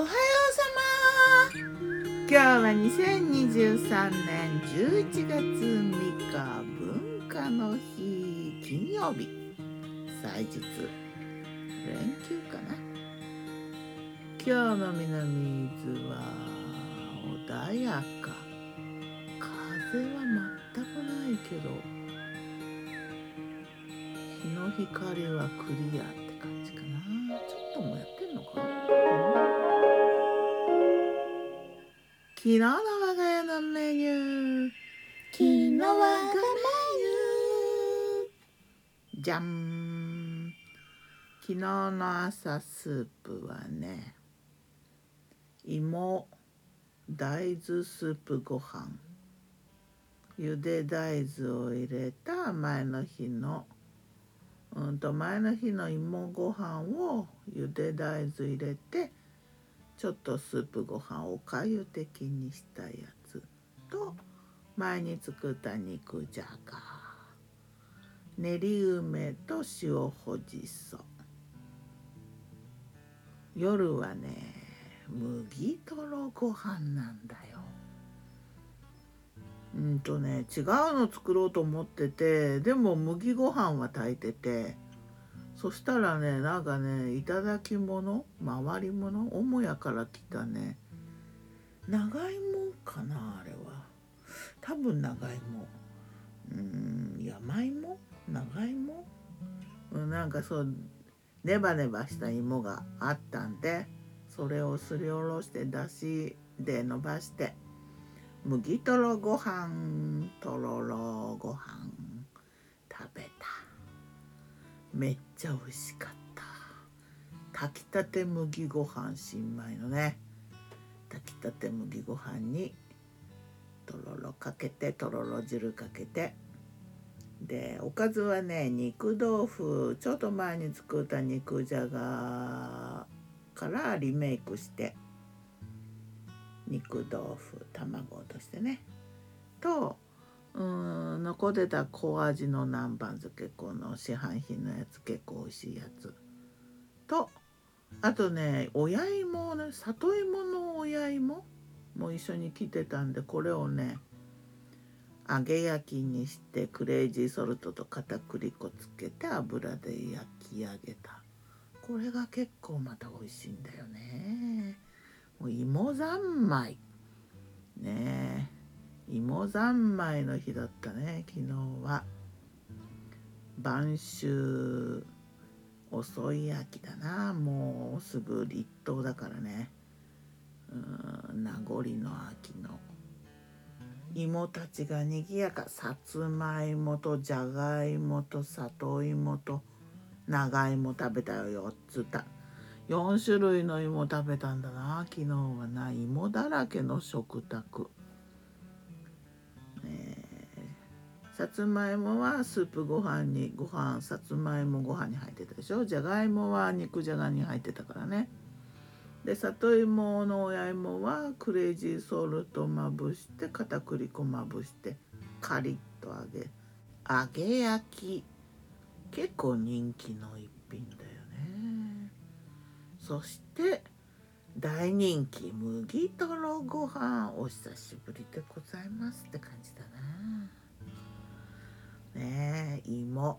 おはようさま今日は2023年11月3日文化の日金曜日。祭日連休かな。今日の南伊豆は穏やか。風は全くないけど。日の光はクリアって感じかな。ちょっともやってんのか？な昨日の我が家のメニュー。昨日我がメニューじゃん。昨日の朝スープはね芋大豆スープご飯。ゆで大豆を入れた前の日のうんと前の日の芋ご飯をゆで大豆入れてちょっとスープご飯おかゆ的にしたやつ。と前に作った肉じゃが。練り梅と塩ほじそ。夜はね麦とろご飯なんだよ。うんとね違うの作ろうと思っててでも麦ご飯は炊いてて。そしたらねなんかねいただき物回り物母屋から来たね。長芋かなあれは。多分長芋うん山芋？長芋うんなんかそうネバネバした芋があったんでそれをすりおろしてだしで伸ばして麦とろご飯とろろご飯食べた。めっちゃ美味しかった。炊きたて麦ご飯新米のね。炊きたて麦ご飯にとろろかけてとろろ汁かけて。でおかずはね肉豆腐。ちょっと前に作った肉じゃがからリメイクして。肉豆腐卵としてね。とうん残ってた小味の南蛮漬けこの市販品のやつ結構美味しいやつ。とあとね親芋ね里芋の親芋もも一緒に来てたんでこれをね揚げ焼きにしてクレイジーソルトと片栗粉つけて油で焼き上げた。これが結構また美味しいんだよね。もう芋三昧。ねえ。芋三昧の日だったね昨日は。晩秋遅い秋だな。もうすぐ立冬だからね。うん名残の秋の。芋たちがにぎやか。さつまいもとじゃがいもと里芋と長芋食べたよ4つだ4種類の芋食べたんだな昨日はな。芋だらけの食卓。さつまいもはスープご飯にご飯さつまいもご飯に入ってたでしょ？じゃがいもは肉じゃがに入ってたからね。で里芋の親芋はクレイジーソルトまぶして片栗粉まぶしてカリッと揚げ揚げ焼き。結構人気の一品だよね。そして大人気麦とろご飯お久しぶりでございますって感じだな。芋。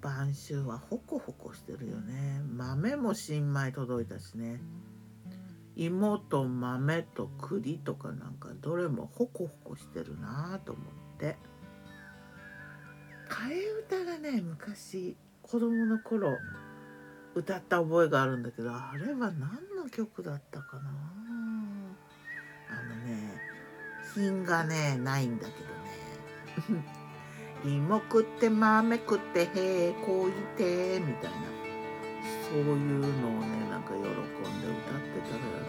晩秋はホコホコしてるよね。豆も新米届いたしね。芋と豆と栗とかなんかどれもホコホコしてるなと思って。替え歌がね昔子供の頃歌った覚えがあるんだけどあれは何の曲だったかな。あのね品がねないんだけどね。芋食って豆食ってへえこういてみたいな。そういうのをねなんか喜んで歌ってたらだ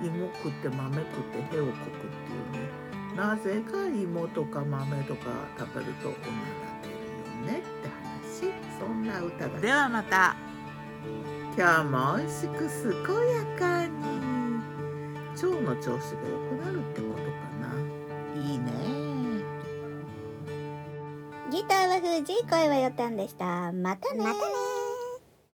けど芋食って豆食ってへをこくっていうねなぜか芋とか豆とか食べるとおなら出るよねって話。そんな歌だではまた。今日も美味しく健やかに。腸の調子が良くなるってことギターは藤井声はよたんでした。またねまたね